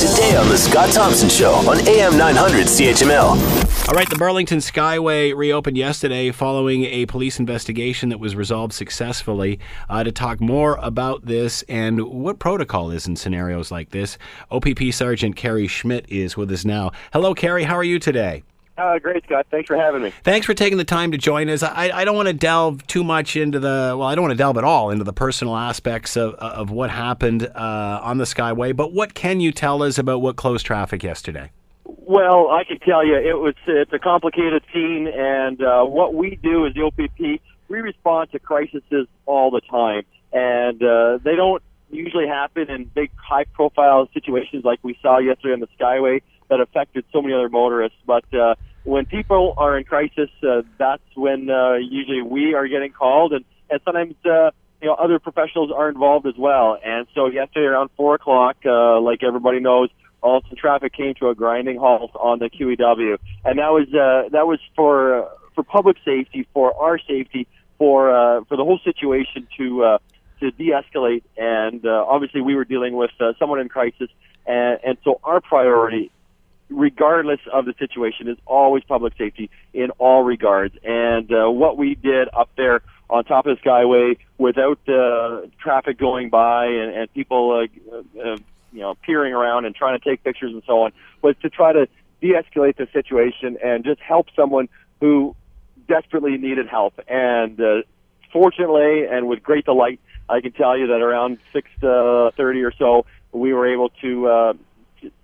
today on The Scott Thompson Show on AM 900 CHML. All right, the Burlington Skyway reopened yesterday following a police investigation that was resolved successfully. Uh, to talk more about this and what protocol is in scenarios like this, OPP Sergeant Kerry Schmidt is with us now. Hello, Kerry. How are you today? Uh, great, Scott. Thanks for having me. Thanks for taking the time to join us. I, I don't want to delve too much into the, well, I don't want to delve at all into the personal aspects of, of what happened uh, on the Skyway, but what can you tell us about what closed traffic yesterday? Well, I can tell you it was it's a complicated scene, and uh, what we do as the OPP, we respond to crises all the time, and uh, they don't usually happen in big, high-profile situations like we saw yesterday on the Skyway that affected so many other motorists. But uh, when people are in crisis, uh, that's when uh, usually we are getting called, and and sometimes uh, you know other professionals are involved as well. And so yesterday around four o'clock, uh, like everybody knows, all the traffic came to a grinding halt on the QEW, and that was uh, that was for uh, for public safety, for our safety, for uh, for the whole situation to uh, to de-escalate. And uh, obviously, we were dealing with uh, someone in crisis, and, and so our priority regardless of the situation, is always public safety in all regards. And uh, what we did up there on top of the Skyway, without uh, traffic going by and, and people, uh, uh, you know, peering around and trying to take pictures and so on, was to try to de-escalate the situation and just help someone who desperately needed help. And uh, fortunately, and with great delight, I can tell you that around 6:30 or so, we were able to. Uh,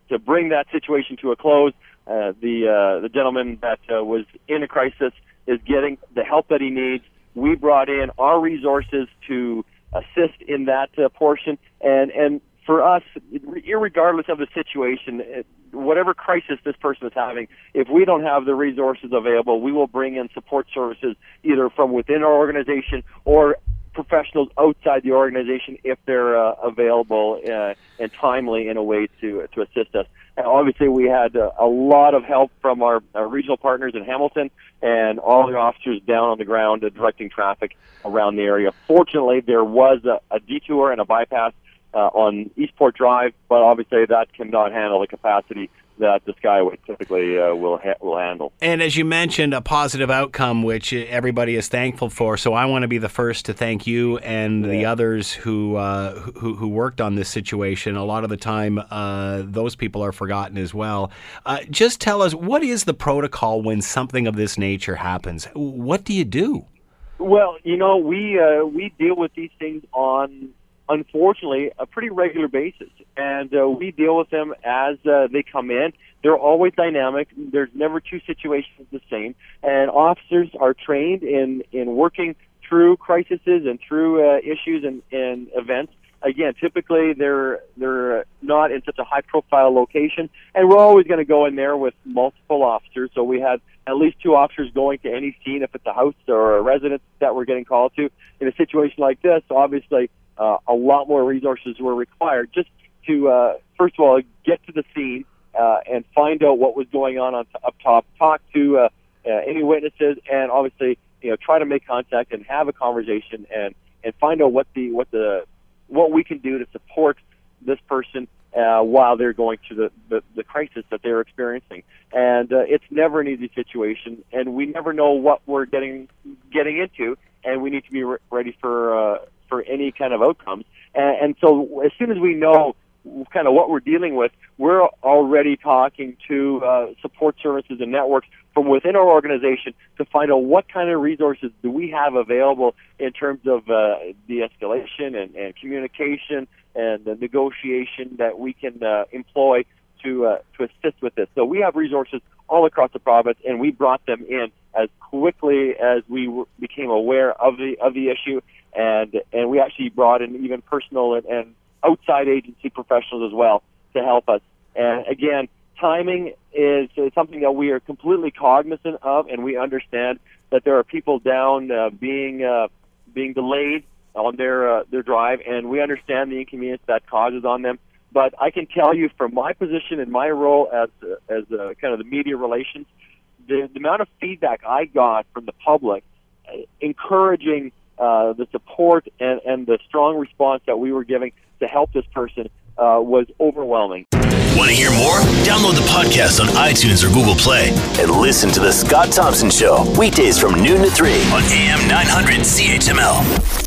to bring that situation to a close. Uh, the uh, the gentleman that uh, was in a crisis is getting the help that he needs. We brought in our resources to assist in that uh, portion, and and for us, regardless of the situation, whatever crisis this person is having, if we don't have the resources available, we will bring in support services either from within our organization or professionals outside the organization if they're uh, available uh, and timely in a way to to assist us. And obviously, we had uh, a lot of help from our, our regional partners in Hamilton and all the officers down on the ground directing traffic around the area. Fortunately, there was a, a detour and a bypass uh, on Eastport Drive, but obviously that cannot handle the capacity that the Skyway typically uh, will ha- will handle. And as you mentioned, a positive outcome, which everybody is thankful for. So I want to be the first to thank you and yeah. the others who, uh, who who worked on this situation. A lot of the time, uh, those people are forgotten as well. Uh, just tell us what is the protocol when something of this nature happens. What do you do? Well, you know, we uh, we deal with these things on unfortunately, a pretty regular basis. And uh, we deal with them as uh, they come in. They're always dynamic. There's never two situations the same. And officers are trained in, in working through crises and through uh, issues and, and events. Again, typically they're they're not in such a high profile location, and we're always going to go in there with multiple officers. So we had at least two officers going to any scene if it's a house or a residence that we're getting called to. In a situation like this, obviously uh, a lot more resources were required just to, uh, first of all, get to the scene uh, and find out what was going on, on t- up top, talk to uh, uh, any witnesses, and obviously, you know, try to make contact and have a conversation and and find out what the what the what we can do to support this person uh, while they're going through the, the, the crisis that they're experiencing. And uh, it's never an easy situation, and we never know what we're getting getting into, and we need to be re- ready for uh, for any kind of outcomes. And, and so as soon as we know kind of what we're dealing with, we're already talking to uh, support services and networks from within our organization to find out what kind of resources do we have available in terms of uh, de-escalation and, and communication and the negotiation that we can uh, employ to uh, to assist with this. So we have resources all across the province, and we brought them in as quickly as we w- became aware of the of the issue and and we actually brought in even personal and, and outside agency professionals as well to help us. And again, timing is, is something that we are completely cognizant of, and we understand that there are people down uh, being uh, being delayed on their uh, their drive, and we understand the inconvenience that causes on them. But I can tell you, from my position and my role as as uh, kind of the media relations, the, the amount of feedback I got from the public, uh, encouraging uh, the support and, and the strong response that we were giving to help this person uh, was overwhelming. Want to hear more? Download the podcast on iTunes or Google Play and listen to The Scott Thompson Show weekdays from noon to 3 on AM 900 CHML.